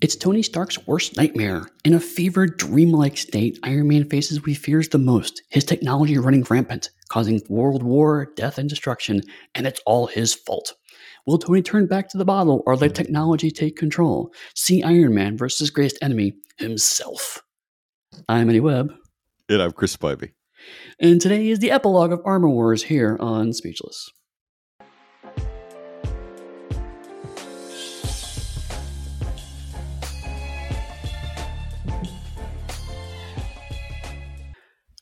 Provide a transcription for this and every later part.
It's Tony Stark's worst nightmare. In a fevered, dreamlike state, Iron Man faces what he fears the most his technology running rampant, causing world war, death, and destruction, and it's all his fault. Will Tony turn back to the bottle or let technology take control? See Iron Man versus greatest enemy, himself. I'm Eddy Webb. And I'm Chris Spivey. And today is the epilogue of Armor Wars here on Speechless.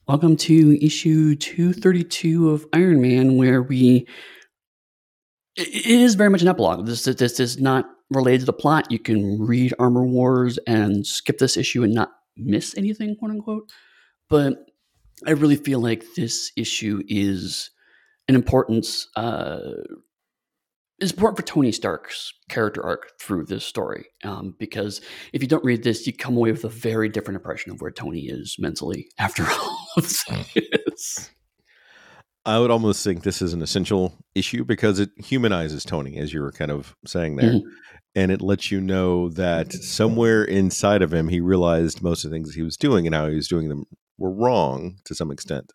Welcome to issue 232 of Iron Man, where we. It is very much an epilogue. This, this is not related to the plot. You can read Armor Wars and skip this issue and not miss anything, quote unquote. But I really feel like this issue is an importance uh, is important for Tony Stark's character arc through this story. Um, because if you don't read this, you come away with a very different impression of where Tony is mentally after all I would almost think this is an essential issue because it humanizes Tony, as you were kind of saying there. Mm-hmm. And it lets you know that somewhere inside of him, he realized most of the things he was doing and how he was doing them were wrong to some extent.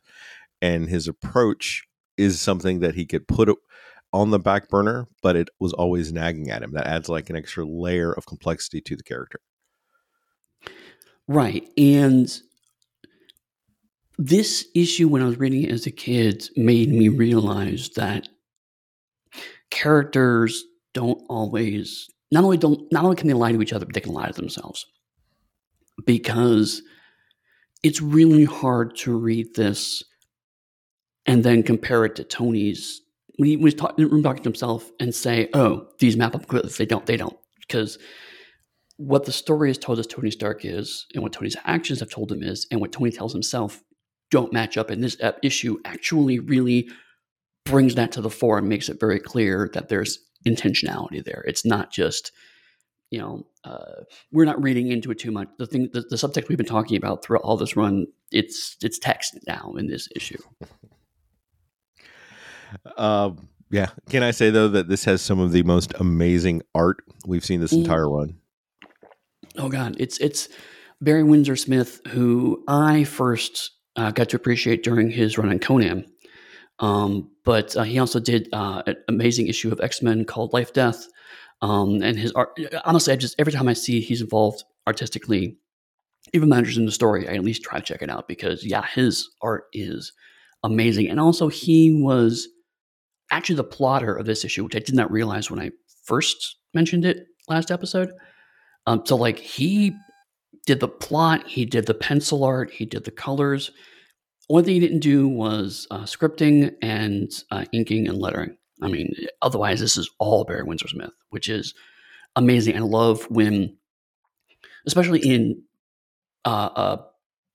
And his approach is something that he could put on the back burner, but it was always nagging at him. That adds like an extra layer of complexity to the character. Right. And this issue, when I was reading it as a kid, made me realize that characters don't always not only don't not only can they lie to each other, but they can lie to themselves. Because it's really hard to read this and then compare it to Tony's when he was talking, to himself and say, "Oh, these map up quickly." They don't. They don't because what the story has told us Tony Stark is, and what Tony's actions have told him is, and what Tony tells himself don't match up. And this issue actually really brings that to the fore and makes it very clear that there's intentionality there. It's not just, you know, uh, we're not reading into it too much. The thing, the, the subtext we've been talking about throughout all this run, it's it's text now in this issue. Um, yeah. Can I say though that this has some of the most amazing art we've seen this mm. entire run? Oh God, it's it's Barry Windsor Smith, who I first uh, got to appreciate during his run on Conan. Um, but uh, he also did uh, an amazing issue of X Men called Life Death. Um, and his art, honestly, I just every time I see he's involved artistically, even managers in the story, I at least try to check it out because yeah, his art is amazing. And also, he was actually the plotter of this issue, which I did not realize when I first mentioned it last episode. Um, so like he did the plot, he did the pencil art, he did the colors. One thing he didn't do was uh, scripting and uh, inking and lettering. I mean, otherwise, this is all Barry Windsor Smith, which is amazing. I love when, especially in uh, uh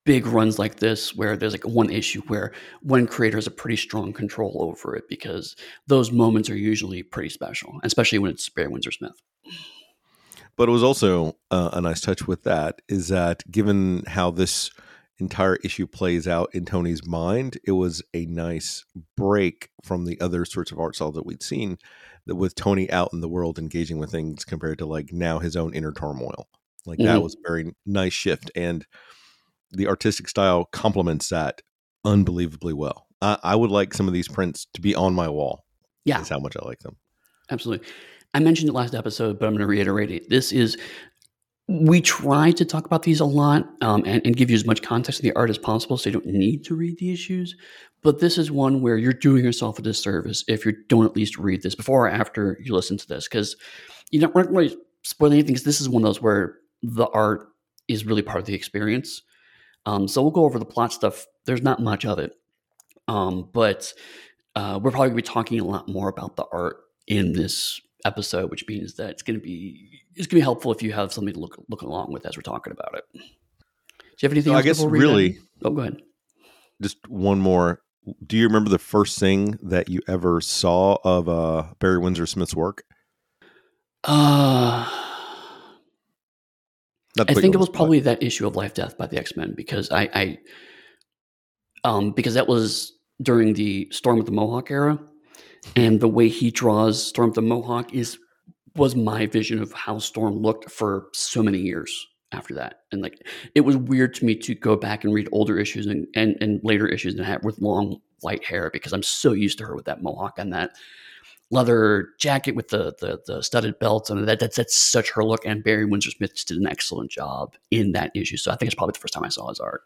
big runs like this where there's like one issue where one creator has a pretty strong control over it because those moments are usually pretty special, especially when it's Barry Windsor Smith. But it was also uh, a nice touch with that is that given how this entire issue plays out in Tony's mind, it was a nice break from the other sorts of art style that we'd seen that with Tony out in the world engaging with things compared to like now his own inner turmoil. Like mm-hmm. that was a very nice shift. And the artistic style complements that unbelievably well. I, I would like some of these prints to be on my wall. Yeah, that's how much I like them. Absolutely. I mentioned it last episode, but I'm going to reiterate it. This is we try to talk about these a lot um, and, and, give you as much context of the art as possible so you don't need to read the issues but this is one where you're doing yourself a disservice if you don't at least read this before or after you listen to this because you don't really spoil anything because this is one of those where the art is really part of the experience um, so we'll go over the plot stuff. There's not much of it, um, but uh, we're probably going to be talking a lot more about the art in this episode, which means that it's going to be it's going to be helpful if you have something to look look along with as we're talking about it. Do you have anything? So I guess really. Oh, go ahead. Just one more. Do you remember the first thing that you ever saw of uh, Barry Windsor Smith's work? Uh I think it was probably that issue of Life Death by the X Men because I, I, um, because that was during the Storm of the Mohawk era, and the way he draws Storm the Mohawk is was my vision of how Storm looked for so many years after that. And like it was weird to me to go back and read older issues and, and, and later issues and have with long white hair because I'm so used to her with that mohawk and that leather jacket with the the, the studded belt and that that's that's such her look. And Barry Windsor Smith just did an excellent job in that issue. So I think it's probably the first time I saw his art.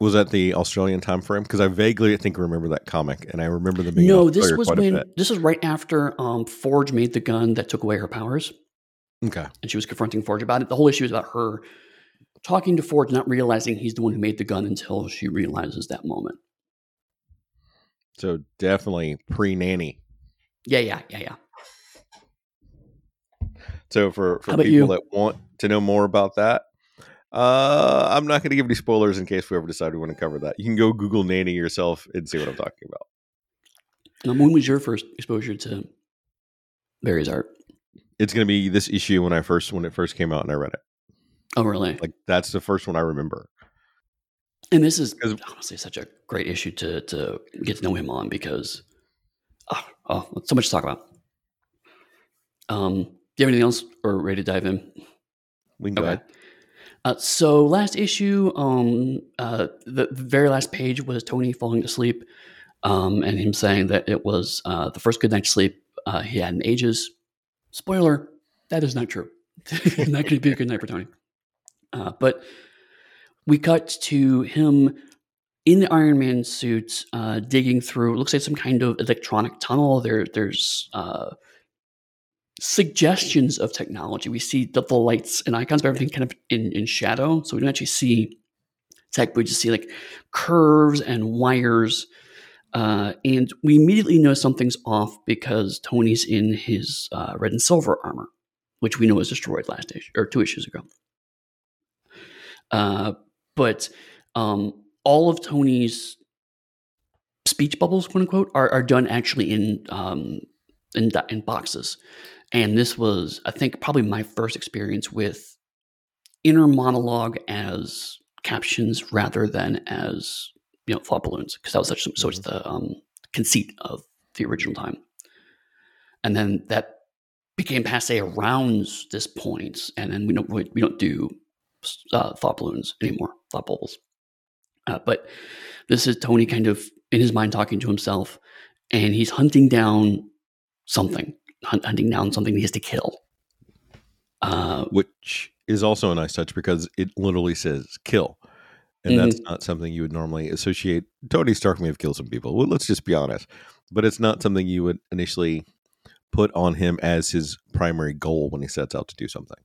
Was that the Australian time frame? Because I vaguely think remember that comic, and I remember the being no. This was when this was right after um, Forge made the gun that took away her powers. Okay, and she was confronting Forge about it. The whole issue was about her talking to Forge, not realizing he's the one who made the gun until she realizes that moment. So definitely pre nanny. Yeah, yeah, yeah, yeah. So for for people you? that want to know more about that, uh, I'm not going to give any spoilers in case we ever decide we want to cover that. You can go Google Nanny yourself and see what I'm talking about. Um, when was your first exposure to Barry's art? It's going to be this issue when I first when it first came out and I read it. Oh, really? Like that's the first one I remember. And this is honestly such a great issue to to get to know him on because oh, oh so much to talk about. Um, do you have anything else or ready to dive in? We can go okay. ahead. Uh, so last issue, um, uh, the, very last page was Tony falling asleep, um, and him saying that it was uh, the first good night's sleep uh, he had in ages. Spoiler: that is not true. not going to be a good night for Tony. Uh, but we cut to him in the Iron Man suit, digging through. Looks like some kind of electronic tunnel. There, there's suggestions of technology. We see the, the lights and icons, but everything kind of in, in shadow. So we don't actually see tech, we just see like curves and wires. Uh, and we immediately know something's off because Tony's in his uh, red and silver armor, which we know was destroyed last issue or two issues ago. Uh, but um, all of Tony's speech bubbles, quote unquote, are, are done actually in um, in, in boxes. And this was, I think, probably my first experience with inner monologue as captions rather than as you know thought balloons because that was such so it's mm-hmm. the um, conceit of the original time, and then that became passe around this point, and then we don't we don't do uh, thought balloons anymore, thought bubbles. Uh, but this is Tony kind of in his mind talking to himself, and he's hunting down something hunting down something he has to kill. Uh, Which is also a nice touch because it literally says kill. And mm-hmm. that's not something you would normally associate. Tony Stark may have killed some people. Well, let's just be honest. But it's not something you would initially put on him as his primary goal when he sets out to do something.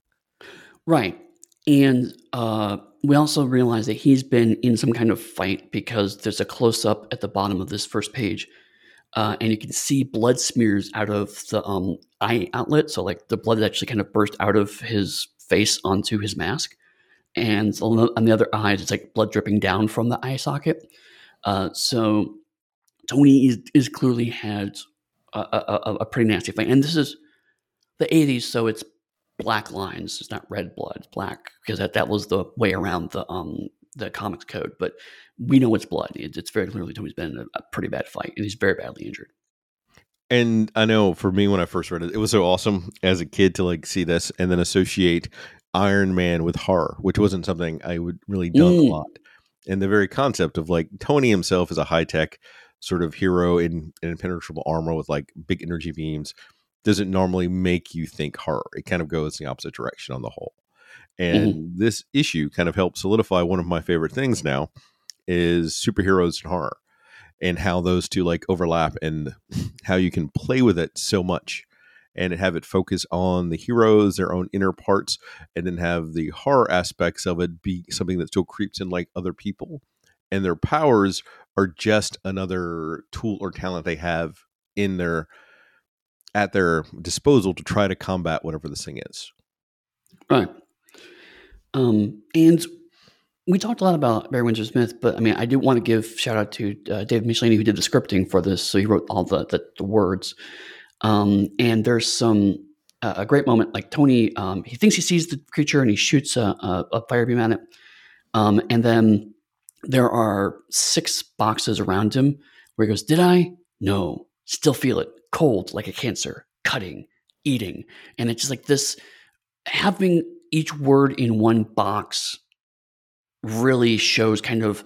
Right. And uh, we also realize that he's been in some kind of fight because there's a close up at the bottom of this first page uh, and you can see blood smears out of the um, eye outlet. So, like the blood actually kind of burst out of his face onto his mask, and on the other eye, it's like blood dripping down from the eye socket. Uh, so, Tony is, is clearly had a, a, a, pretty nasty fight, and this is the '80s, so it's black lines. It's not red blood; it's black because that, that was the way around the um, the comics code. But we know it's blood. It's, it's very clearly Tony's been in a, a pretty bad fight, and he's very badly injured. And I know for me when I first read it, it was so awesome as a kid to like see this and then associate Iron Man with horror, which wasn't something I would really done mm. a lot. And the very concept of like Tony himself is a high tech sort of hero in, in impenetrable armor with like big energy beams doesn't normally make you think horror. It kind of goes the opposite direction on the whole. And mm. this issue kind of helps solidify one of my favorite things now, is superheroes and horror and how those two like overlap and how you can play with it so much and have it focus on the heroes, their own inner parts, and then have the horror aspects of it be something that still creeps in like other people. And their powers are just another tool or talent they have in their at their disposal to try to combat whatever this thing is. Right. Um, and we talked a lot about Barry Windsor Smith, but I mean, I do want to give shout out to uh, David Michelinie who did the scripting for this. So he wrote all the the, the words. Um, and there's some uh, a great moment like Tony. Um, he thinks he sees the creature and he shoots a, a, a fire beam at it. Um, and then there are six boxes around him where he goes, "Did I? No. Still feel it. Cold like a cancer. Cutting. eating. And it's just like this having each word in one box really shows kind of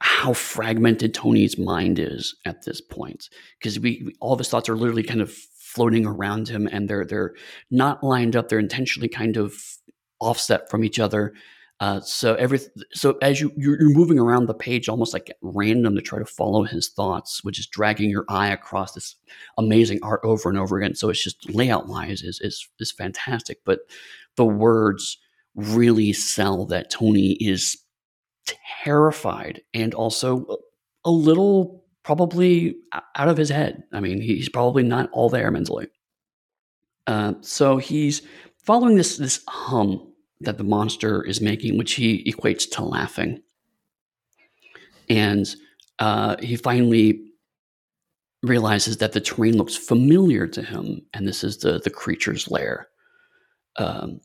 how fragmented Tony's mind is at this point. Because we, we, all of his thoughts are literally kind of floating around him and they're they're not lined up. They're intentionally kind of offset from each other. Uh, so every so as you you're, you're, moving around the page almost like random to try to follow his thoughts which is dragging your eye across this amazing art over and over again. So it's just layout wise is is is fantastic but the words really sell that Tony is terrified and also a little probably out of his head. I mean, he's probably not all there mentally. Uh, so he's following this this hum that the monster is making, which he equates to laughing. And uh, he finally realizes that the terrain looks familiar to him, and this is the the creature's lair. Um,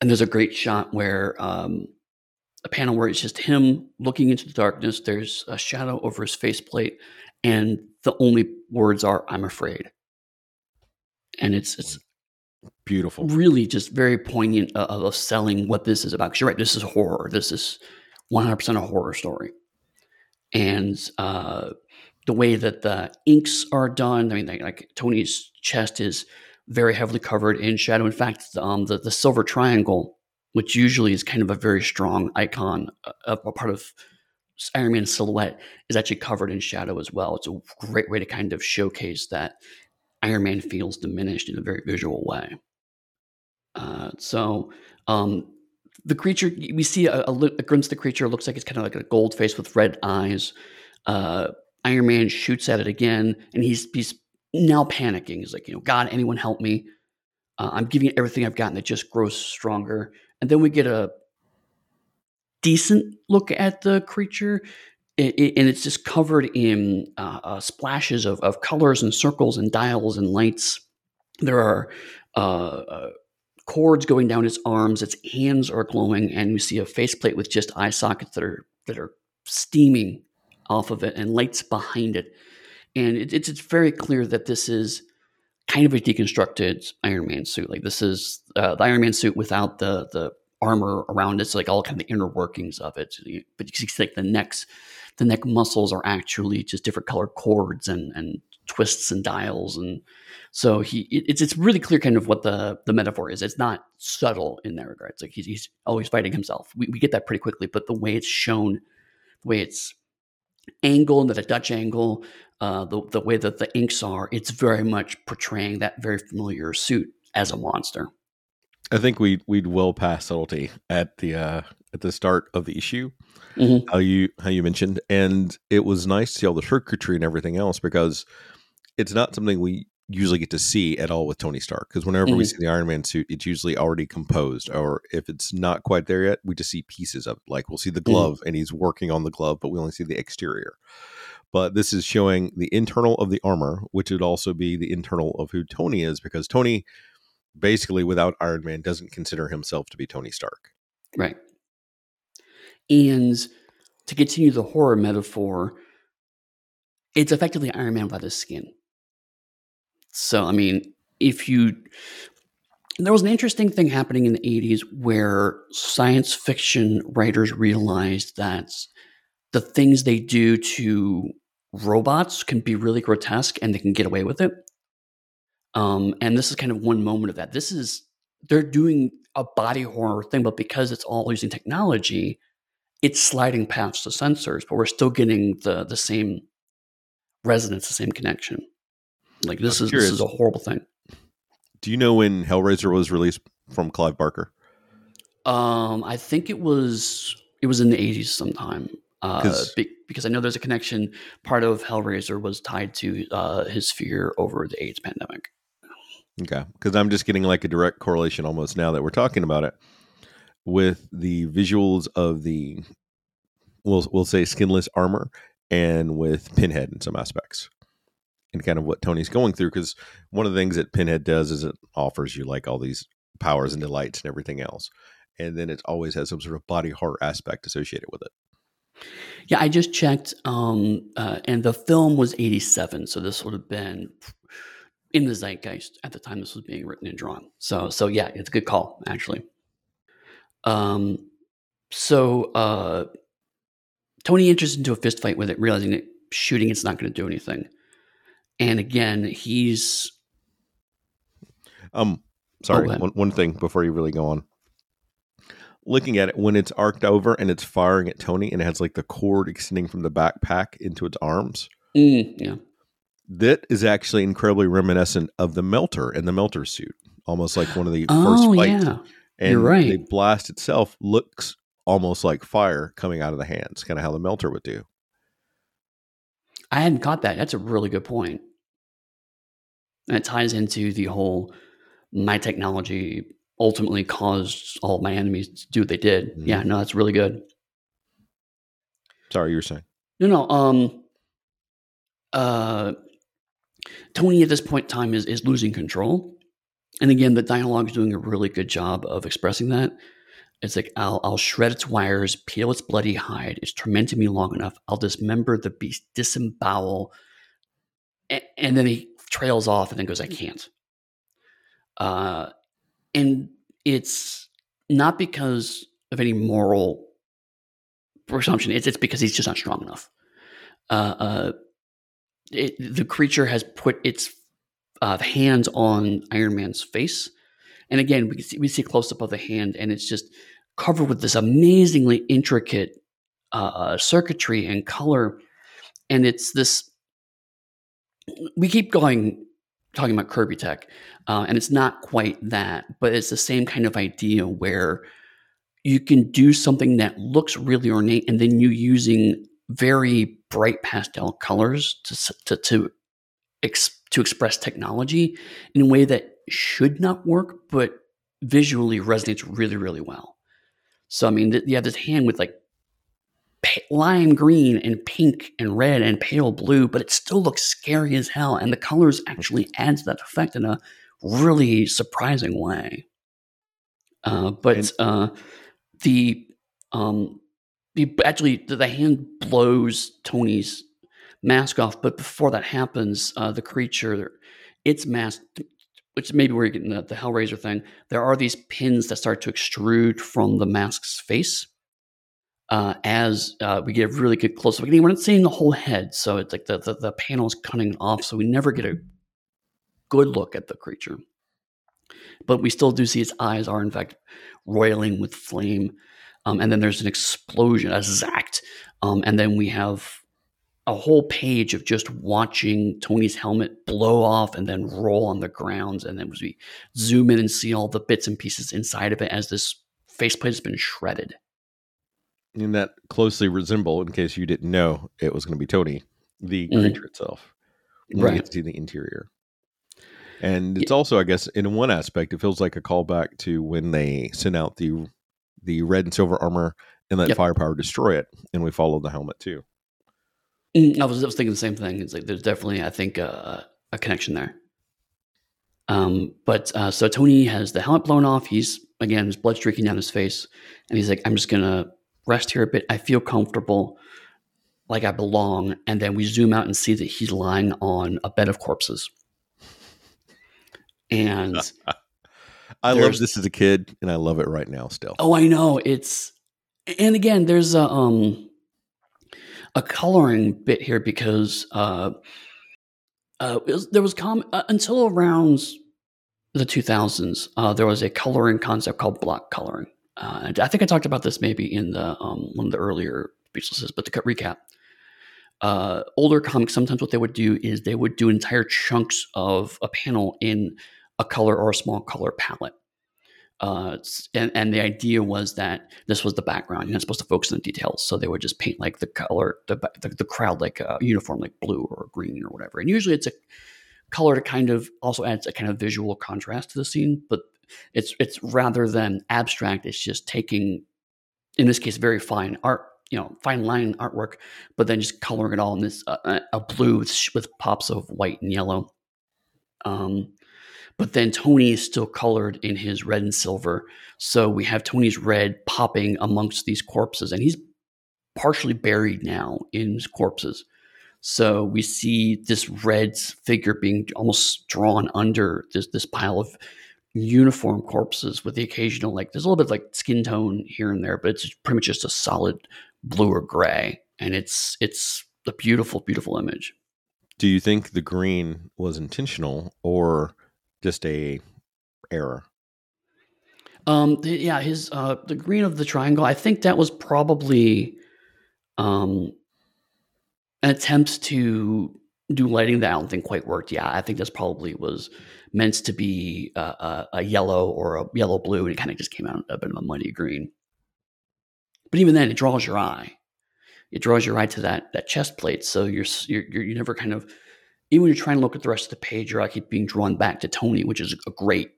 and there's a great shot where um, a panel where it's just him looking into the darkness. There's a shadow over his faceplate, and the only words are "I'm afraid." And it's it's beautiful, really just very poignant of, of selling what this is about. Because you're right, this is horror. This is 100 percent a horror story, and uh, the way that the inks are done. I mean, like, like Tony's chest is very heavily covered in shadow. In fact, um, the the silver triangle which usually is kind of a very strong icon, uh, a part of Iron Man's silhouette, is actually covered in shadow as well. It's a great way to kind of showcase that Iron Man feels diminished in a very visual way. Uh, so um, the creature we see a, a, a the creature looks like it's kind of like a gold face with red eyes. Uh, Iron Man shoots at it again, and he's he's now panicking. He's like, you know, God, anyone help me? Uh, I'm giving it everything I've got, and it just grows stronger and then we get a decent look at the creature. And it's just covered in uh, uh, splashes of, of colors and circles and dials and lights. There are uh, uh cords going down its arms. Its hands are glowing and you see a faceplate with just eye sockets that are that are steaming off of it and lights behind it. And it, it's, it's very clear that this is kind of a deconstructed Iron Man suit. Like this is uh, the Iron Man suit without the the armor around it. It's like all kind of the inner workings of it. But you see like the necks, the neck muscles are actually just different colored cords and and twists and dials and so he it's it's really clear kind of what the the metaphor is. It's not subtle in that regard. It's like he's, he's always fighting himself. We, we get that pretty quickly, but the way it's shown, the way it's angled at a Dutch angle, uh, the the way that the inks are, it's very much portraying that very familiar suit as a monster. I think we we'd well past subtlety at the uh, at the start of the issue. Mm-hmm. How you how you mentioned, and it was nice to see all the circuitry and everything else because it's not something we usually get to see at all with Tony Stark. Because whenever mm-hmm. we see the Iron Man suit, it's usually already composed, or if it's not quite there yet, we just see pieces of it. Like we'll see the mm-hmm. glove, mm-hmm. and he's working on the glove, but we only see the exterior but this is showing the internal of the armor, which would also be the internal of who Tony is, because Tony, basically, without Iron Man, doesn't consider himself to be Tony Stark. Right. And to continue the horror metaphor, it's effectively Iron Man without his skin. So, I mean, if you. There was an interesting thing happening in the 80s where science fiction writers realized that the things they do to robots can be really grotesque and they can get away with it. Um, and this is kind of one moment of that. This is they're doing a body horror thing, but because it's all using technology, it's sliding past the censors, but we're still getting the the same resonance, the same connection. Like this I'm is curious. this is a horrible thing. Do you know when Hellraiser was released from Clive Barker? Um, I think it was it was in the eighties sometime uh, be, because I know there's a connection. Part of Hellraiser was tied to uh, his fear over the AIDS pandemic. Okay, because I'm just getting like a direct correlation almost now that we're talking about it with the visuals of the we'll we'll say skinless armor and with Pinhead in some aspects and kind of what Tony's going through. Because one of the things that Pinhead does is it offers you like all these powers and delights and everything else, and then it always has some sort of body horror aspect associated with it. Yeah, I just checked, um, uh, and the film was 87, so this would have been in the zeitgeist at the time this was being written and drawn. So so yeah, it's a good call actually. Um, so uh, Tony enters into a fist fight with it, realizing that shooting it's not going to do anything. And again, he's um sorry, oh, one, one thing before you really go on. Looking at it when it's arced over and it's firing at Tony and it has like the cord extending from the backpack into its arms. Mm, yeah. That is actually incredibly reminiscent of the melter and the melter suit, almost like one of the oh, first fights. Yeah. And You're right. the blast itself looks almost like fire coming out of the hands, kind of how the melter would do. I hadn't caught that. That's a really good point. And it ties into the whole my technology ultimately caused all my enemies to do what they did. Mm-hmm. Yeah, no, that's really good. Sorry, you were saying. No, no. Um, uh, Tony at this point in time is is losing control, and again, the dialogue is doing a really good job of expressing that. It's like I'll I'll shred its wires, peel its bloody hide. It's tormented me long enough. I'll dismember the beast, disembowel, and, and then he trails off and then goes, "I can't." Uh, and it's not because of any moral presumption. It's it's because he's just not strong enough. Uh, uh, it, the creature has put its uh, hands on Iron Man's face, and again, we see we see a close up of the hand, and it's just covered with this amazingly intricate uh, uh, circuitry and color, and it's this. We keep going talking about Kirby tech, uh, and it's not quite that, but it's the same kind of idea where you can do something that looks really ornate, and then you using very bright pastel colors to to to, ex, to express technology in a way that should not work, but visually resonates really really well. So I mean, th- you have this hand with like lime green and pink and red and pale blue, but it still looks scary as hell. And the colors actually add to that effect in a really surprising way. Uh, but uh, the um, the actually the hand blows Tony's mask off, but before that happens, uh, the creature its mask, which maybe we're getting the, the Hellraiser thing. There are these pins that start to extrude from the mask's face uh, as uh, we get a really good close up. We're not seeing the whole head, so it's like the, the, the panel is cutting off, so we never get a good look at the creature. But we still do see its eyes are in fact roiling with flame, um, and then there's an explosion, a zact, um, and then we have a whole page of just watching Tony's helmet blow off and then roll on the ground, and then we zoom in and see all the bits and pieces inside of it as this faceplate has been shredded and that closely resemble, in case you didn't know, it was going to be Tony, the mm-hmm. creature itself. Right. You get to see the interior. And it's yeah. also, I guess, in one aspect, it feels like a callback to when they sent out the the red and silver armor and let yep. firepower destroy it, and we followed the helmet too. Mm, I was, I was thinking the same thing. It's like there's definitely, I think, uh, a connection there. Um, but uh, so Tony has the helmet blown off. He's again, his blood streaking down his face, and he's like, "I'm just gonna rest here a bit. I feel comfortable, like I belong. And then we zoom out and see that he's lying on a bed of corpses. And I love this as a kid, and I love it right now still. Oh, I know. It's and again, there's a um a coloring bit here because uh, uh, was, there was com- uh, until around the 2000s, uh, there was a coloring concept called block coloring, uh, I think I talked about this maybe in the um, one of the earlier speechlesses, but to cut recap, uh, older comics sometimes what they would do is they would do entire chunks of a panel in a color or a small color palette. Uh, and, and the idea was that this was the background. You're not supposed to focus on the details, so they would just paint like the color, the the, the crowd like a uniform, like blue or green or whatever. And usually it's a color to kind of also adds a kind of visual contrast to the scene, but it's it's rather than abstract. It's just taking, in this case, very fine art, you know, fine line artwork, but then just coloring it all in this uh, a blue with, with pops of white and yellow. Um, but then Tony is still colored in his red and silver. So we have Tony's red popping amongst these corpses, and he's partially buried now in corpses. So we see this red figure being almost drawn under this this pile of uniform corpses with the occasional like there's a little bit of, like skin tone here and there, but it's pretty much just a solid blue or gray, and it's it's a beautiful, beautiful image. Do you think the green was intentional or just a error? Um, the, yeah, his uh, the green of the triangle. I think that was probably um, an attempt to do lighting that I don't think quite worked. Yeah, I think this probably was meant to be a, a, yellow or a yellow blue, and it kind of just came out a bit of a muddy green. But even then, it draws your eye. It draws your eye to that that chest plate. So you're you're you're, you're never kind of even when you're trying to look at the rest of the page, your eye keeps being drawn back to Tony, which is a great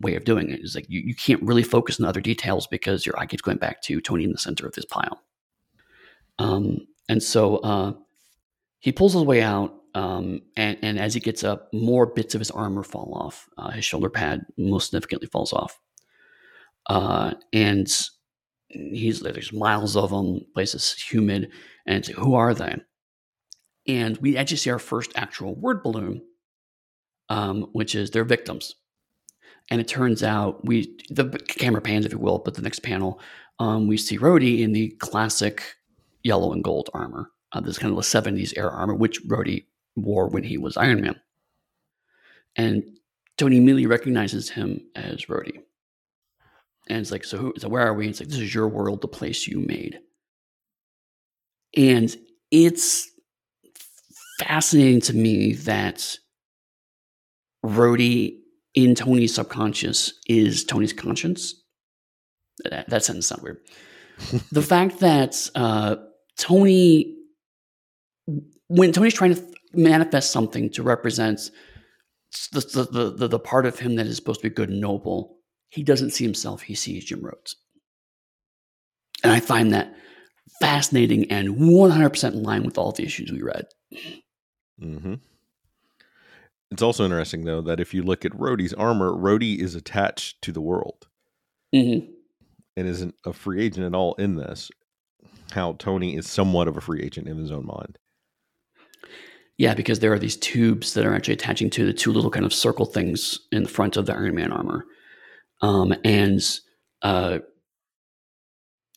way of doing it. Is like you, you can't really focus on other details because your eye keeps going back to Tony in the center of this pile. Um, and so uh, he pulls his way out, um, and, and as he gets up, more bits of his armor fall off. Uh, his shoulder pad most significantly falls off. Uh, and he's there's miles of them, places humid, and who are they? And we actually see our first actual word balloon, um, which is their victims. And it turns out we the camera pans, if you will, but the next panel, um, we see Rhodey in the classic yellow and gold armor. Uh, this kind of the 70s era armor, which Rhodey wore when he was Iron Man. And Tony immediately recognizes him as Rhodey. And it's like, so, who, so where are we? It's like, this is your world, the place you made. And it's fascinating to me that Rhodey in Tony's subconscious is Tony's conscience. That, that sentence sounds weird. the fact that uh, Tony, when Tony's trying to manifest something to represent the, the, the, the part of him that is supposed to be good and noble, he doesn't see himself, he sees Jim Rhodes. And I find that fascinating and 100% in line with all the issues we read. Mm-hmm. It's also interesting, though, that if you look at Rhodey's armor, Rhodey is attached to the world Mm-hmm. and isn't a free agent at all in this. How Tony is somewhat of a free agent in his own mind. Yeah, because there are these tubes that are actually attaching to the two little kind of circle things in the front of the Iron Man armor. Um, and uh,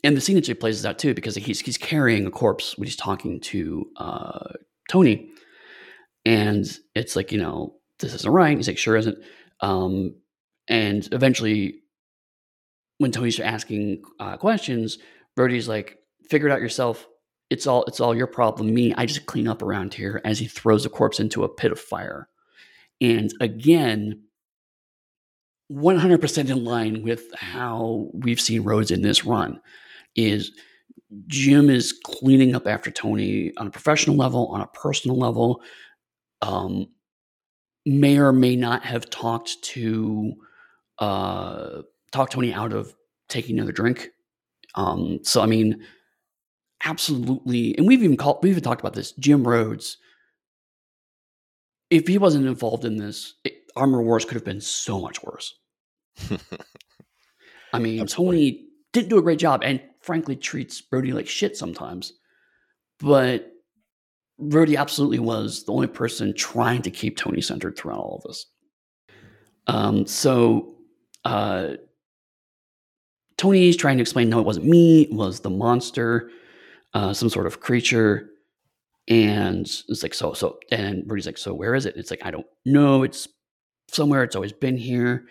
and the scene actually plays this out too because he's he's carrying a corpse when he's talking to uh, Tony, and it's like you know this isn't right. He's like sure isn't. Um, and eventually, when Tony's asking uh, questions, Rhodey's like figure it out yourself. It's all it's all your problem. Me, I just clean up around here. As he throws the corpse into a pit of fire, and again, 100% in line with how we've seen Rhodes in this run is Jim is cleaning up after Tony on a professional level, on a personal level. Um, may or may not have talked to uh, talked Tony out of taking another drink. Um, so I mean, absolutely, and we've even called we've even talked about this. Jim Rhodes, if he wasn't involved in this, it, Armor Wars could have been so much worse. I mean, Absolutely. Tony didn't do a great job and frankly treats Rhodey like shit sometimes. But Rhodey absolutely was the only person trying to keep Tony centered throughout all of this. Um, so uh, Tony's trying to explain no, it wasn't me, it was the monster, uh, some sort of creature. And it's like, so, so, and Rhodey's like, so where is it? It's like, I don't know. It's somewhere. It's always been here.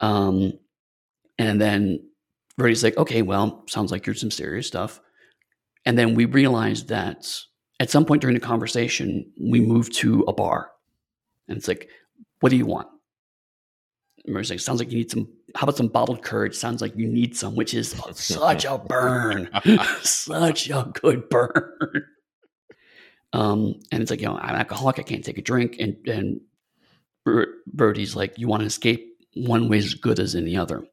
Um, and then Rhodey's like, okay, well, sounds like you're some serious stuff. And then we realized that at some point during the conversation, we moved to a bar. And it's like, what do you want? Like, sounds like you need some, how about some bottled courage? Sounds like you need some, which is such a burn. such a good burn. Um, and it's like, you know, I'm an alcoholic. I can't take a drink. And, and Bro- Rhodey's like, you want to escape? One way is as good as any other.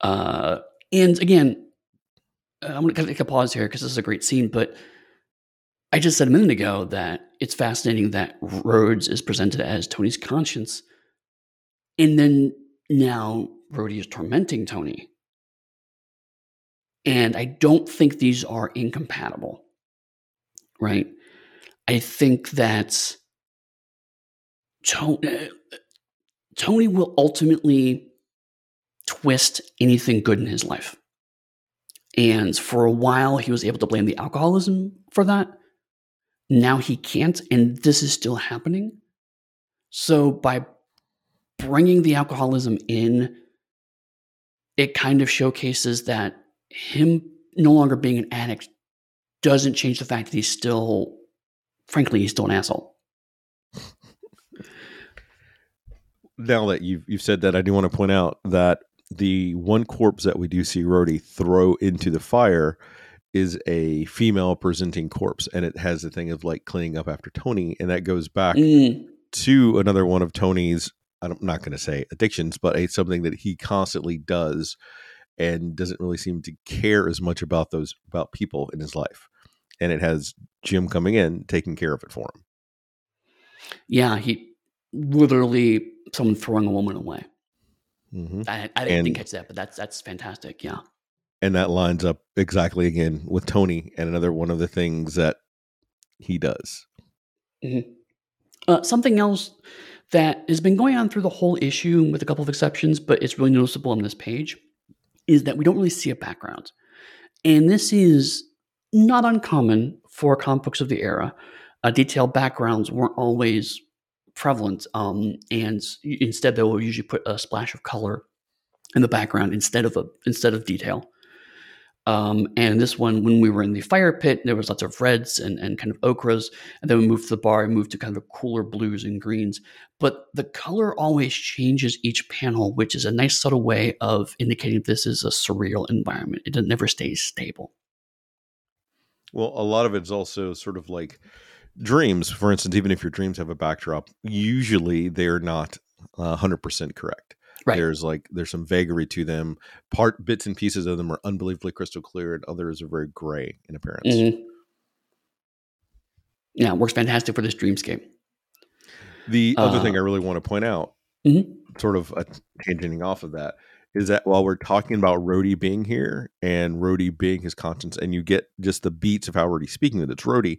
Uh, and again, uh, I'm going to take a pause here because this is a great scene, but I just said a minute ago that it's fascinating that Rhodes is presented as Tony's conscience. And then now Rhodey is tormenting Tony. And I don't think these are incompatible, right? I think that Tony, uh, Tony will ultimately twist anything good in his life. And for a while, he was able to blame the alcoholism for that. Now he can't, and this is still happening. So by bringing the alcoholism in, it kind of showcases that him no longer being an addict doesn't change the fact that he's still, frankly, he's still an asshole. Now that you've you've said that, I do want to point out that the one corpse that we do see Rhodey throw into the fire is a female presenting corpse, and it has the thing of like cleaning up after Tony, and that goes back mm. to another one of Tony's. I'm not going to say addictions, but it's something that he constantly does, and doesn't really seem to care as much about those about people in his life. And it has Jim coming in taking care of it for him. Yeah, he literally someone throwing a woman away. Mm-hmm. I, I didn't and, catch that, but that's that's fantastic. Yeah, and that lines up exactly again with Tony and another one of the things that he does. Mm-hmm. Uh, something else that has been going on through the whole issue, with a couple of exceptions, but it's really noticeable on this page, is that we don't really see a background, and this is not uncommon for comic books of the era. Uh, detailed backgrounds weren't always prevalent. Um, and instead, they will usually put a splash of color in the background instead of a instead of detail. Um, and this one, when we were in the fire pit, there was lots of reds and, and kind of ochres. And then we moved to the bar and moved to kind of cooler blues and greens. But the color always changes each panel, which is a nice subtle way of indicating this is a surreal environment. It never stays stable. Well, a lot of it's also sort of like dreams, for instance, even if your dreams have a backdrop, usually they're not uh, 100% correct. Right. There's like there's some vagary to them. Part bits and pieces of them are unbelievably crystal clear, and others are very gray in appearance. Mm-hmm. Yeah, works fantastic for this dreamscape. The uh, other thing uh, I really want to point out, mm-hmm. sort of uh, tangenting off of that, is that while we're talking about Rhodey being here and Rhodey being his conscience, and you get just the beats of how Rhodey's speaking that it's Rhodey,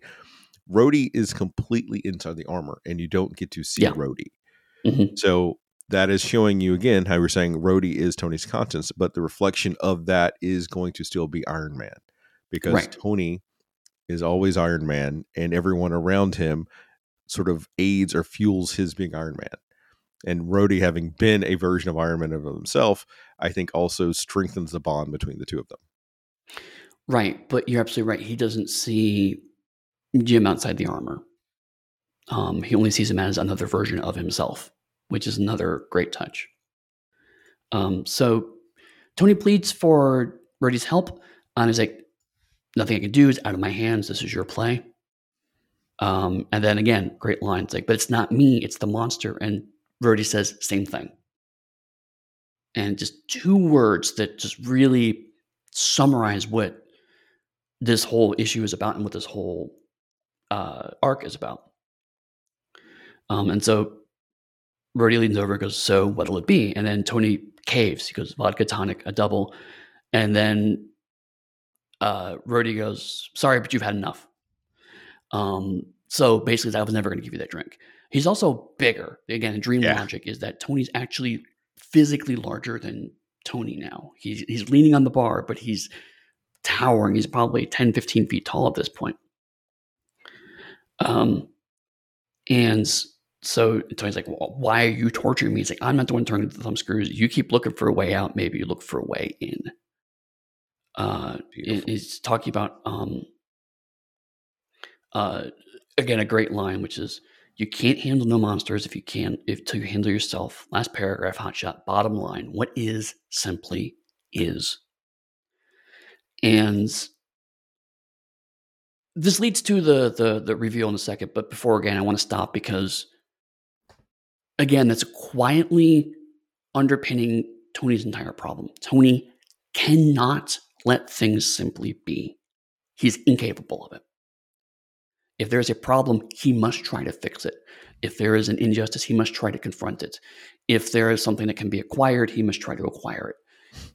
Rhodey is completely inside the armor, and you don't get to see yeah. Rhodey. Mm-hmm. So that is showing you again how we're saying Rhodey is Tony's conscience, but the reflection of that is going to still be Iron Man because right. Tony is always Iron Man, and everyone around him sort of aids or fuels his being Iron Man. And Rhodey, having been a version of Iron Man of himself, I think also strengthens the bond between the two of them. Right, but you're absolutely right. He doesn't see Jim outside the armor. Um, he only sees him as another version of himself, which is another great touch. Um, so Tony pleads for Rhodey's help. And he's like, nothing I can do is out of my hands. This is your play. Um, and then again, great lines like, but it's not me, it's the monster. And Rhodey says, same thing. And just two words that just really summarize what this whole issue is about and what this whole uh, arc is about. Um, and so Rhodey leans over and goes, So what'll it be? And then Tony caves. He goes, Vodka tonic, a double. And then uh, Rhodey goes, Sorry, but you've had enough. Um, so basically, I was never going to give you that drink. He's also bigger. Again, dream yeah. logic is that Tony's actually physically larger than Tony now. He's, he's leaning on the bar, but he's towering. He's probably 10, 15 feet tall at this point. Um, and so Tony's like, well, why are you torturing me? He's like, I'm not the one turning the thumb screws. You keep looking for a way out. Maybe you look for a way in. Uh, he's talking about, um, uh, again, a great line, which is, you can't handle no monsters if you can, if to handle yourself. Last paragraph, hotshot. Bottom line, what is simply is. And this leads to the the the review in a second, but before again, I want to stop because again, that's quietly underpinning Tony's entire problem. Tony cannot let things simply be. He's incapable of it. If there's a problem, he must try to fix it. If there is an injustice, he must try to confront it. If there is something that can be acquired, he must try to acquire it.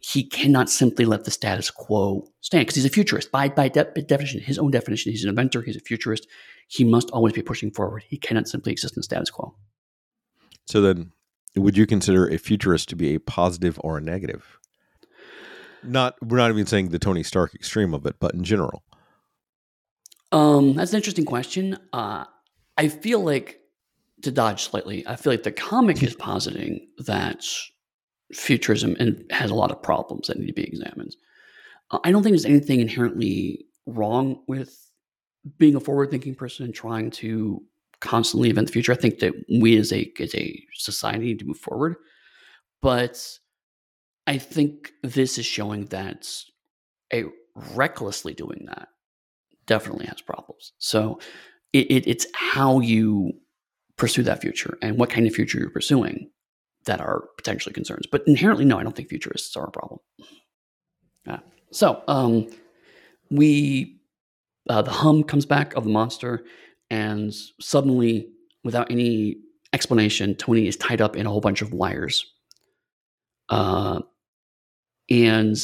he cannot simply let the status quo stand because he's a futurist by by de- definition, his own definition. He's an inventor. He's a futurist. He must always be pushing forward. He cannot simply exist in the status quo. So then, would you consider a futurist to be a positive or a negative? Not we're not even saying the Tony Stark extreme of it, but in general. Um, that's an interesting question. Uh, I feel like to dodge slightly, I feel like the comic is positing that futurism and has a lot of problems that need to be examined. Uh, I don't think there's anything inherently wrong with being a forward-thinking person and trying to constantly invent the future. I think that we as a as a society need to move forward, but I think this is showing that a recklessly doing that definitely has problems. So it, it, it's how you pursue that future and what kind of future you're pursuing that are potentially concerns. But inherently, no, I don't think futurists are a problem. Yeah. So um, we uh, the hum comes back of the monster, and suddenly, without any explanation, Tony is tied up in a whole bunch of wires. Uh, and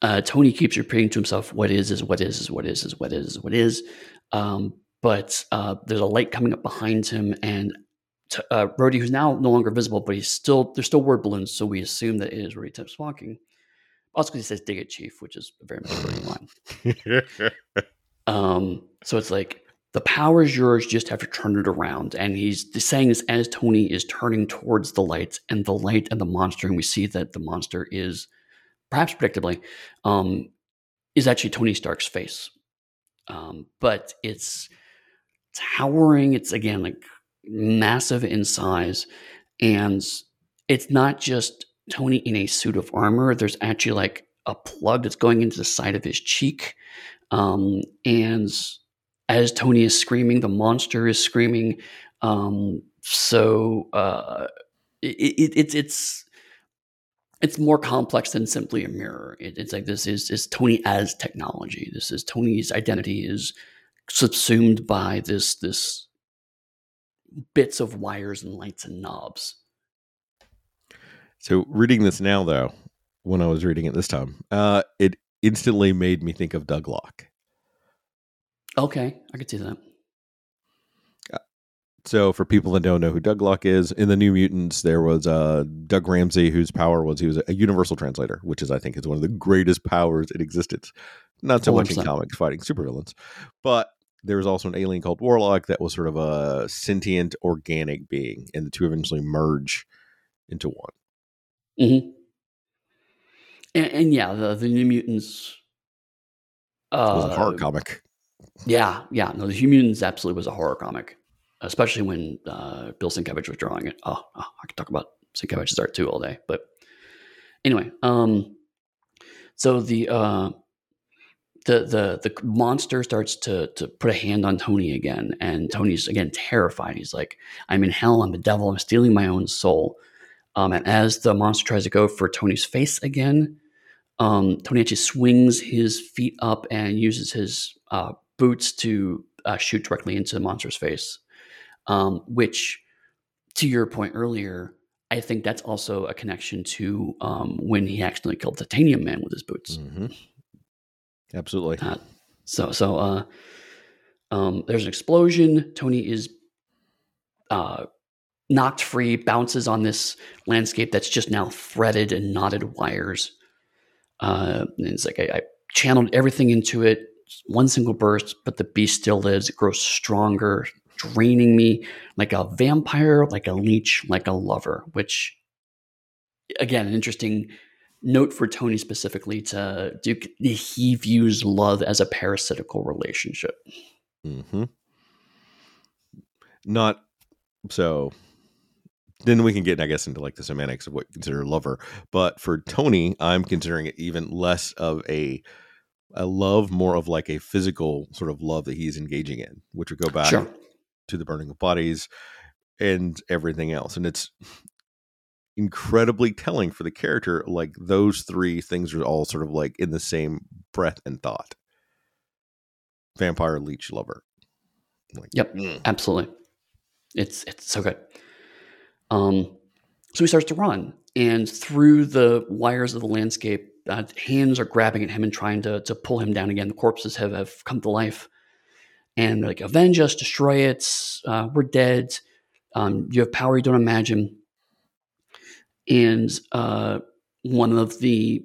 uh, Tony keeps repeating to himself, "What is is what is is what is is what is is what is." Um, but uh, there's a light coming up behind him, and t- uh, Rhodey, who's now no longer visible, but he's still there's still word balloons, so we assume that it is Rhodey Tips walking. Also, because he says "Dig it, Chief," which is a very much Rhodey line. um, so it's like the power is yours, you just have to turn it around. And he's saying this as Tony is turning towards the light and the light and the monster, and we see that the monster is perhaps predictably, um, is actually Tony Stark's face. Um, but it's towering. It's again like massive in size, and it's not just Tony in a suit of armor. There's actually like a plug that's going into the side of his cheek, um, and as Tony is screaming, the monster is screaming. Um, so uh, it, it, it's it's it's more complex than simply a mirror. It, it's like this is is Tony as technology. This is Tony's identity is subsumed by this this bits of wires and lights and knobs. So reading this now, though, when I was reading it this time, uh, it instantly made me think of Douglock. Okay, I could see that. So, for people that don't know who Douglock is, in the New Mutants, there was uh, Doug Ramsey, whose power was he was a universal translator, which is, I think, is one of the greatest powers in existence. Not so much in comics fighting supervillains, but there was also an alien called Warlock that was sort of a sentient, organic being, and the two eventually merge into one. Mm-hmm. And, and yeah, the, the New Mutants uh, was a horror uh, comic. Yeah, yeah. No, the Mutants absolutely was a horror comic especially when uh, Bill Sienkiewicz was drawing it. Oh, oh, I could talk about Sienkiewicz's art too all day. But anyway, um, so the uh, the the the monster starts to to put a hand on Tony again, and Tony's again terrified. He's like, "I'm in hell. I'm the devil. I'm stealing my own soul." Um, and as the monster tries to go for Tony's face again, um, Tony actually swings his feet up and uses his uh, boots to uh, shoot directly into the monster's face um, which to your point earlier, I think that's also a connection to um, when he accidentally killed Titanium Man with his boots. Mm-hmm. Absolutely. Uh, so, so uh, um, there's an explosion. Tony is uh, knocked free, bounces on this landscape that's just now threaded and knotted wires. Uh, and it's like I, I channeled everything into it, one single burst, but the beast still lives. It grows stronger, draining me like a vampire, like a leech, like a lover, which again, an interesting note for Tony specifically to do he views love as a parasitical relationship. Mm-hmm. Not so then we can get, I guess, into like the semantics of what you consider a lover. But for Tony, I'm considering it even less of a a love, more of like a physical sort of love that he's engaging in, which would go back sure to the burning of bodies and everything else. And it's incredibly telling for the character. Like those three things are all sort of like in the same breath and thought. Vampire, leech, lover. Like, yep, mm. absolutely. It's it's so good. Um, So he starts to run, and through the wires of the landscape, uh, hands are grabbing at him and trying to, to pull him down again. The corpses have, have come to life. And they're like, avenge us, destroy it. Uh, we're dead. Um, you have power you don't imagine. And uh, one of the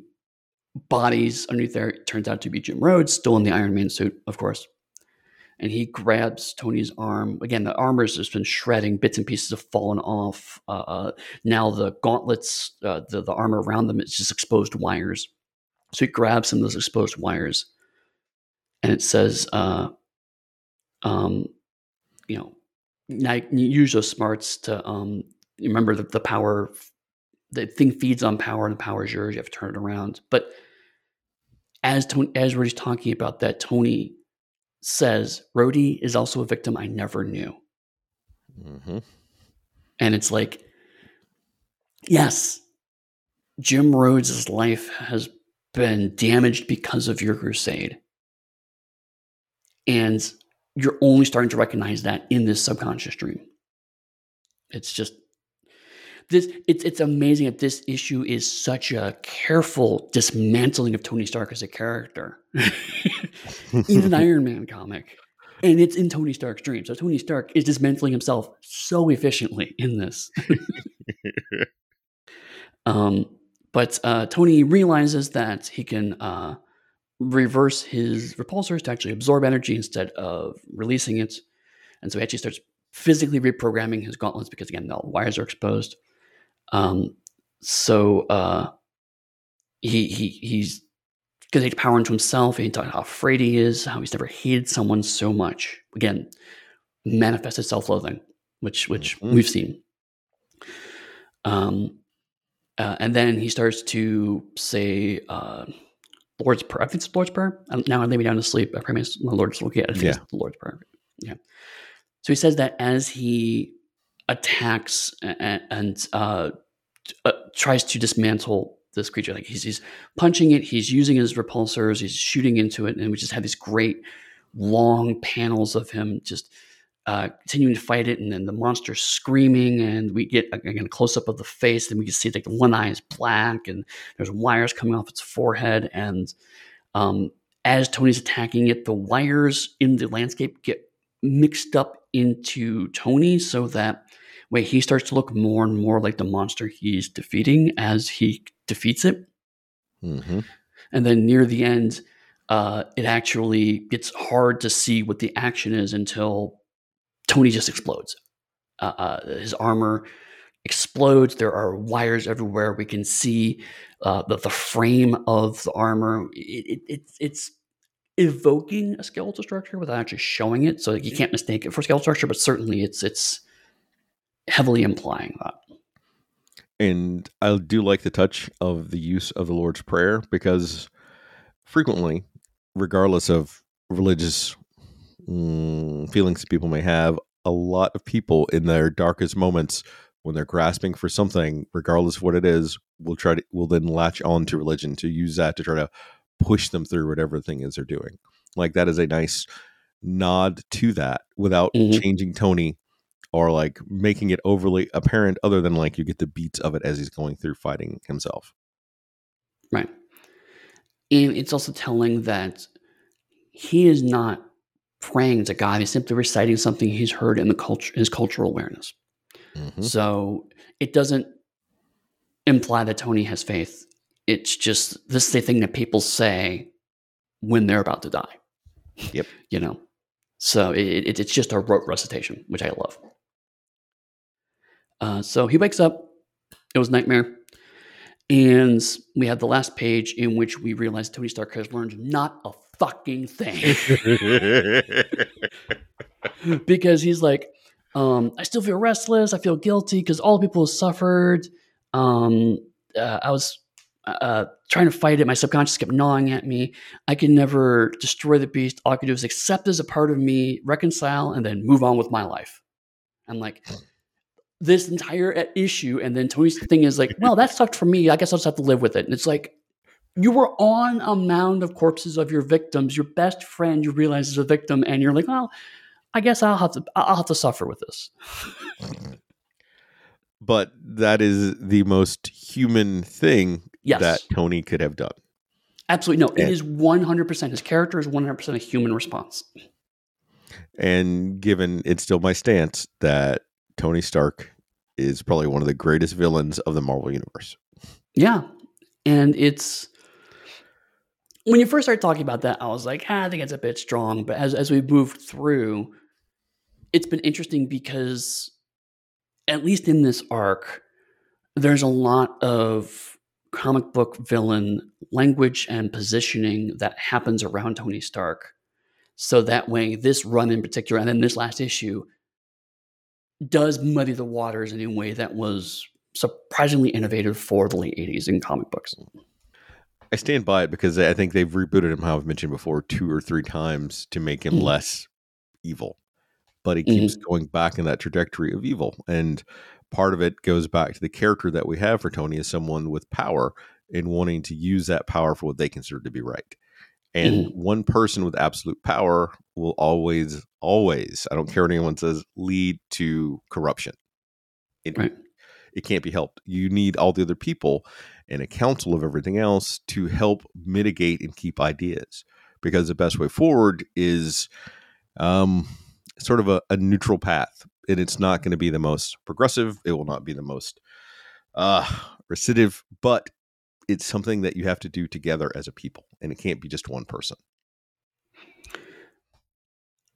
bodies underneath there turns out to be Jim Rhodes, still in the Iron Man suit, of course and he grabs Tony's arm. Again, the armor has been shredding. Bits and pieces have fallen off. Uh, uh, now the gauntlets, uh, the, the armor around them, it's just exposed wires. So he grabs some of those exposed wires, and it says, uh, um, you know, now use those smarts to um, remember that the power, the thing feeds on power, and the power is yours. You have to turn it around. But as Tony, as we're just talking about that, Tony says Rhodey is also a victim I never knew. Mm-hmm. And it's like, yes, Jim Rhodes' life has been damaged because of your crusade. And you're only starting to recognize that in this subconscious dream. It's just this it's it's amazing that this issue is such a careful dismantling of Tony Stark as a character in an Iron Man comic. And it's in Tony Stark's dream. So Tony Stark is dismantling himself so efficiently in this. um, but uh, Tony realizes that he can uh, reverse his repulsors to actually absorb energy instead of releasing it. And so he actually starts physically reprogramming his gauntlets because, again, the wires are exposed. Um, so uh, he he he's going to take power into himself. And he talked about how afraid he is, how he's never hated someone so much. Again, manifested self-loathing, which which mm-hmm. we've seen. Um, uh, and then he starts to say uh, Lord's Prayer. I think it's Lord's Prayer. now I lay me down to sleep. I pray my Lord's looking at it. I think yeah. it's the Lord's Prayer. Yeah. So he says that as he attacks and, and uh, uh, tries to dismantle this creature. Like he's, he's punching it, he's using his repulsors, he's shooting into it, and we just have these great long panels of him just uh, continuing to fight it, and then the monster screaming, and we get again a close up of the face, and we can see like the one eye is black, and there's wires coming off its forehead, and um, as Tony's attacking it, the wires in the landscape get mixed up into Tony so that way he starts to look more and more like the monster he's defeating as he defeats it. Mm-hmm. And then near the end, uh, it actually gets hard to see what the action is until Tony just explodes. Uh, uh, his armor explodes. There are wires everywhere. We can see uh, the, the frame of the armor. It, it, it, it's evoking a skeletal structure without actually showing it. So you can't mistake it for skeletal structure, but certainly it's it's heavily implying that. And I do like the touch of the use of the Lord's Prayer because frequently, regardless of religious mm, feelings people may have, a lot of people in their darkest moments when they're grasping for something, regardless of what it is, will try to will then latch on to religion to use that to try to push them through whatever thing is they're doing. Like that is a nice nod to that without mm-hmm. changing Tony or like making it overly apparent other than like you get the beats of it as he's going through fighting himself. Right. And it's also telling that he is not praying to God. He's simply reciting something he's heard in the culture, his cultural awareness. Mm-hmm. So it doesn't imply that Tony has faith. It's just this is the thing that people say when they're about to die. Yep. you know, so it, it, it's just a rote recitation, which I love. Uh, so he wakes up. It was nightmare. And we have the last page in which we realize Tony Stark has learned not a fucking thing. because he's like, um, I still feel restless. I feel guilty because all the people suffered. Um, uh, I was uh, trying to fight it. My subconscious kept gnawing at me. I could never destroy the beast. All I could do is accept as a part of me, reconcile, and then move on with my life. I'm like, this entire issue. And then Tony's thing is like, well, that sucked for me. I guess I'll just have to live with it. And it's like, you were on a mound of corpses of your victims. Your best friend you realize is a victim, and you're like, well, I guess I'll have to I'll have to suffer with this. but that is the most human thing Yes. that Tony could have done. Absolutely no. It And- is one hundred percent. His character is one hundred percent a human response. And given it's still my stance that Tony Stark is probably one of the greatest villains of the Marvel universe. Yeah, and it's when you first started talking about that, I was like, ah, I think it's a bit strong. But as as we've moved through, it's been interesting because at least in this arc, there's a lot of comic book villain language and positioning that happens around Tony Stark. So that way, this run in particular, and then this last issue, does muddy the waters in a way that was surprisingly innovative for the late 80s in comic books. I stand by it because I think they've rebooted him, how I've mentioned before, two or three times to make him Mhm. less evil. But he keeps going back in that trajectory of evil. And part of it goes back to the character that we have for Tony as someone with power and wanting to use that power for what they consider to be right. And one person with absolute power will always, always, I don't care what anyone says, lead to corruption. It, Right. it can't be helped. You need all the other people and a council of everything else to help mitigate and keep ideas. Because the best way forward is um, sort of a, a neutral path and it's not going to be the most progressive it will not be the most uh, recidive but it's something that you have to do together as a people and it can't be just one person.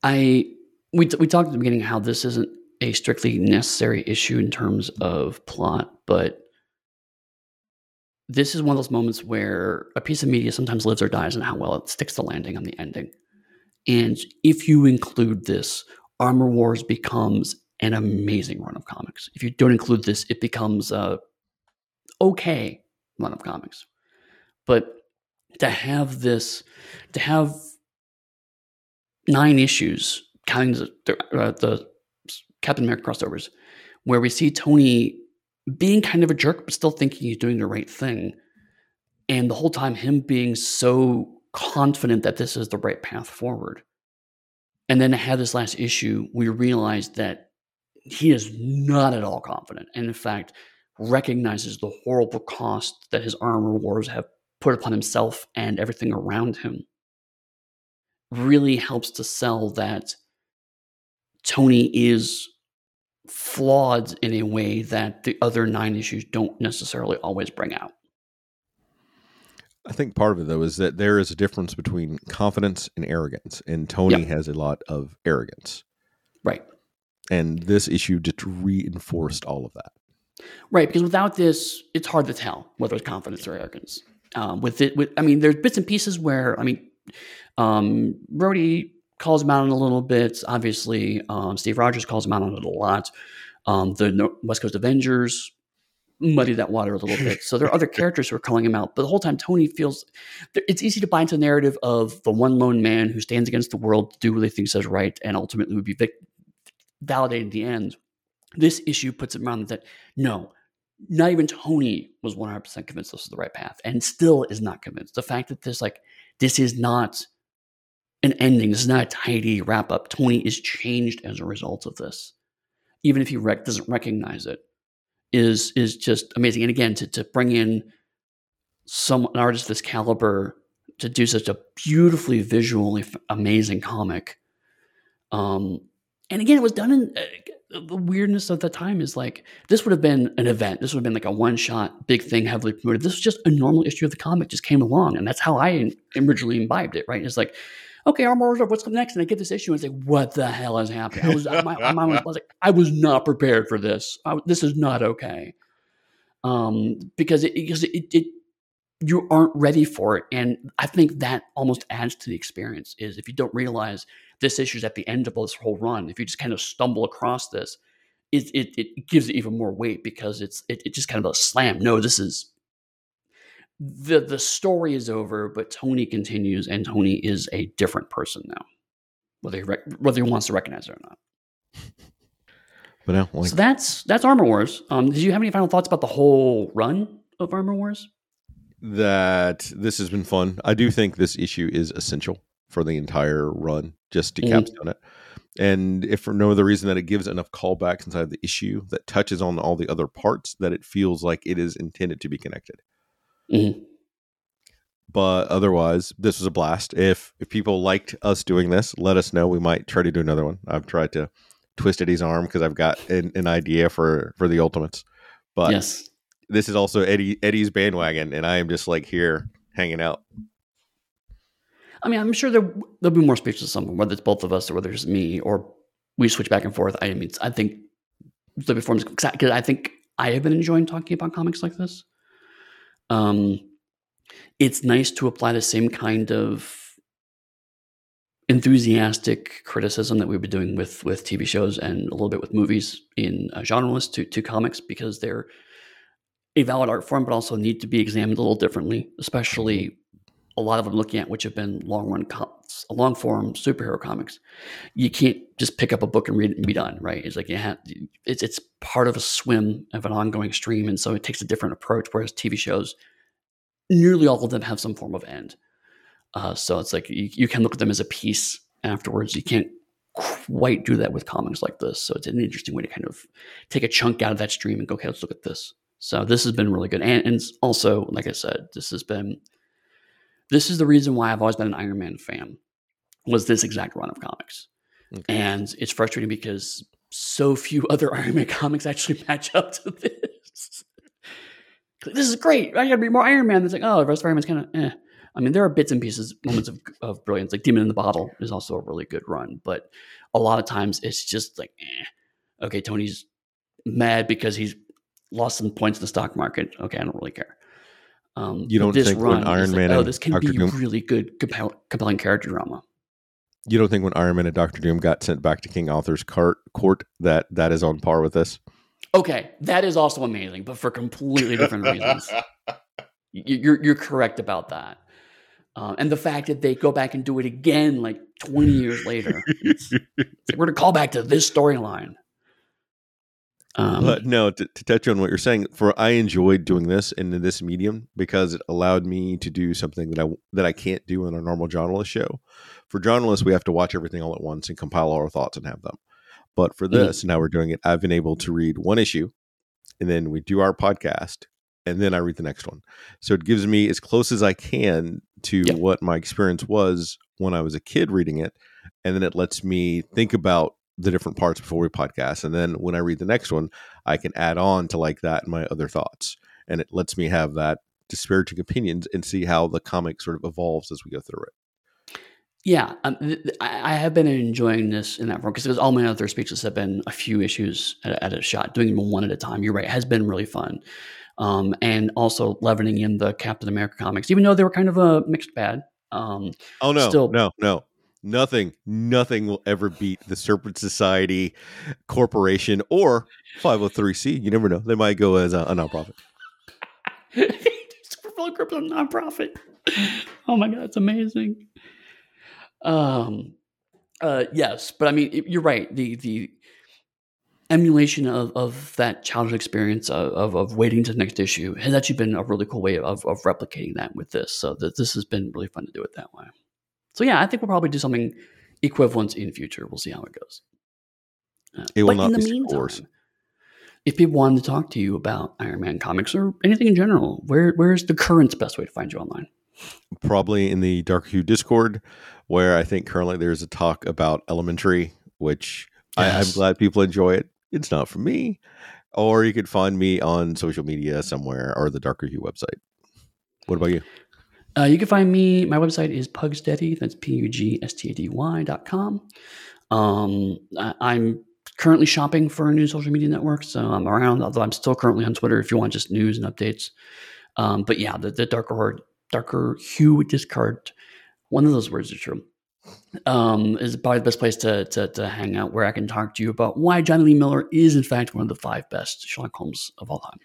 I we we talked at the beginning how this isn't a strictly necessary issue in terms of plot, but this is one of those moments where a piece of media sometimes lives or dies on how well it sticks the landing on the ending. And if you include this, Armor Wars becomes an amazing run of comics. If you don't include this, it becomes a okay run of comics. But to have this, to have nine issues, counting the, uh, the Captain America crossovers, where we see Tony being kind of a jerk, but still thinking he's doing the right thing. And the whole time, him being so confident that this is the right path forward. And then to have this last issue, we realize that he is not at all confident. And in fact, recognizes the horrible cost that his armor wars have put upon himself and everything around him really helps to sell that Tony is flawed in a way that the other nine issues don't necessarily always bring out. I think part of it though is that there is a difference between confidence and arrogance, and Tony Yep. has a lot of arrogance, Right. and this issue just reinforced all of that. Right, because without this, it's hard to tell whether it's confidence or arrogance. Um, with it, with I mean, there's bits and pieces where I mean, um, Rhodey calls him out on a little bit. Obviously, um, Steve Rogers calls him out on it a lot. Um, the West Coast Avengers muddy that water a little bit. So there are other characters who are calling him out, but the whole time Tony feels it's easy to buy into the narrative of the one lone man who stands against the world to do what he thinks is right, and ultimately would be vic- validated in the end. This issue puts it around that no, not even Tony was 100% convinced this was the right path and still is not convinced. The fact that this, like, this is not an ending, this is not a tidy wrap up. Tony is changed as a result of this, even if he rec- doesn't recognize it, is is just amazing. And again, to, to bring in some an artist this caliber to do such a beautifully visually f- amazing comic. Um, and again, it was done in uh, the weirdness of the time is like this would have been an event. This would have been like a one shot big thing, heavily promoted. This was just a normal issue of the comic, just came along, and that's how I originally imbibed it. Right? It's like, okay, Armor Wars, what's coming next? And I get this issue, and it's like, what the hell is happening? I was, my, was, I was like, I was not prepared for this. I, this is not okay. Um, because it, because it, it you aren't ready for it, and I think that almost adds to the experience. Is if you don't realize this issue is at the end of this whole run, if you just kind of stumble across this, it it, it gives it even more weight because it's it, it's just kind of a slam. No, this is the the story is over, but Tony continues, and Tony is a different person now, whether he rec- whether he wants to recognize it or not. But now, like, so that's that's Armor Wars. Um, did you have any final thoughts about the whole run of Armor Wars? that this has been fun. I do think this issue is essential for the entire run, just to Mhm. capstone it. and if for no other reason that it gives enough callbacks inside the issue that touches on all the other parts that it feels like it is intended to be connected. Mhm. But otherwise, this was a blast. If if people liked us doing this, let us know. We might try to do another one. I've tried to twist Eddy's arm because I've got an, an idea for for the ultimates. But yes. this is also Eddy Eddy's bandwagon, and I am just like here hanging out. I mean, I'm sure there there'll be more speeches at some point, whether it's both of us or whether it's me or we switch back and forth. I mean, I think the reforms because I think I have been enjoying talking about comics like this. Um, it's nice to apply the same kind of enthusiastic criticism that we've been doing with with TV shows and a little bit with movies in uh, genres to to comics because they're a valid art form, but also need to be examined a little differently, especially a lot of them looking at which have been long run, long form superhero comics. You can't just pick up a book and read it and be done, right? It's like you have, it's it's part of a swim of an ongoing stream, and so it takes a different approach. Whereas TV shows, nearly all of them have some form of end. Uh, so it's like you, you can look at them as a piece afterwards. You can't quite do that with comics like this. So it's an interesting way to kind of take a chunk out of that stream and go, okay, let's look at this. So this has been really good, and, and also, like I said, this has been this is the reason why I've always been an Iron Man fan. Was this exact run of comics, okay. and it's frustrating because so few other Iron Man comics actually match up to this. this is great. I got to be more Iron Man. It's like, oh, the rest of Iron Man's kind of eh. I mean, there are bits and pieces, moments of, of brilliance. Like Demon in the Bottle is also a really good run, but a lot of times it's just like, eh. okay, Tony's mad because he's lost some points in the stock market. Okay, I don't really care. Um, you don't think when Iron Man like, oh, this can Dr. be Doom, really good, compel, compelling character drama. You don't think when Iron Man and Doctor Doom got sent back to King Arthur's court, court that that is on par with this? Okay, that is also amazing, but for completely different reasons. You're you're correct about that. Um, and the fact that they go back and do it again like 20 years later, it's, it's like we're to call back to this storyline. Um, but no, to, to, touch on what you're saying, for I enjoyed doing this in this medium because it allowed me to do something that I that I can't do in a normal journalist show. For journalists, we have to watch everything all at once and compile all our thoughts and have them. But for mm-hmm. this, mm-hmm. now we're doing it. I've been able to read one issue, and then we do our podcast, and then I read the next one. So it gives me as close as I can to yep. what my experience was when I was a kid reading it, and then it lets me think about the different parts before we podcast. And then when I read the next one, I can add on to like that and my other thoughts. And it lets me have that disparaging opinions and see how the comic sort of evolves as we go through it. Yeah, um, th- I have been enjoying this in that form because all my other speeches have been a few issues at, at, a shot, doing them one at a time. You're right, has been really fun. Um, and also leavening in the Captain America comics, even though they were kind of a mixed bag. Um, oh no, still, no, no, Nothing, nothing will ever beat the Serpent Society Corporation or 503c. You never know; they might go as a, a nonprofit. Super Bowl Crypto nonprofit. Oh my god, it's amazing. Um, uh, yes, but I mean, you're right. The the emulation of, of that childhood experience of, of, of, waiting to the next issue has actually been a really cool way of, of replicating that with this. So that this has been really fun to do it that way. So yeah, I think we'll probably do something equivalent in future. We'll see how it goes. Uh, it will not in the be meantime, if people wanted to talk to you about Iron Man comics or anything in general, where where's the current best way to find you online? Probably in the Dark Hue Discord, where I think currently there's a talk about Elementary, which yes. I, I'm glad people enjoy it. It's not for me. Or you could find me on social media somewhere or the Darker Hue website. What about you? Uh, you can find me. My website is pugstady. That's p u g s t a d y dot com. Um, I, am currently shopping for a new social media network, so I'm around. Although I'm still currently on Twitter if you want just news and updates. Um, but yeah, the, the darker darker hue discard. One of those words is true. Um, is probably the best place to, to, to hang out where I can talk to you about why Jonny Lee Miller is in fact one of the five best Sherlock Holmes of all time.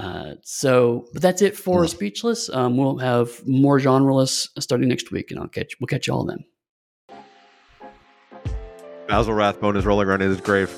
Uh, so, but that's it for Speechless. Um, we'll have more genreless starting next week, and I'll catch we'll catch you all then. Basil Rathbone is rolling around in his grave.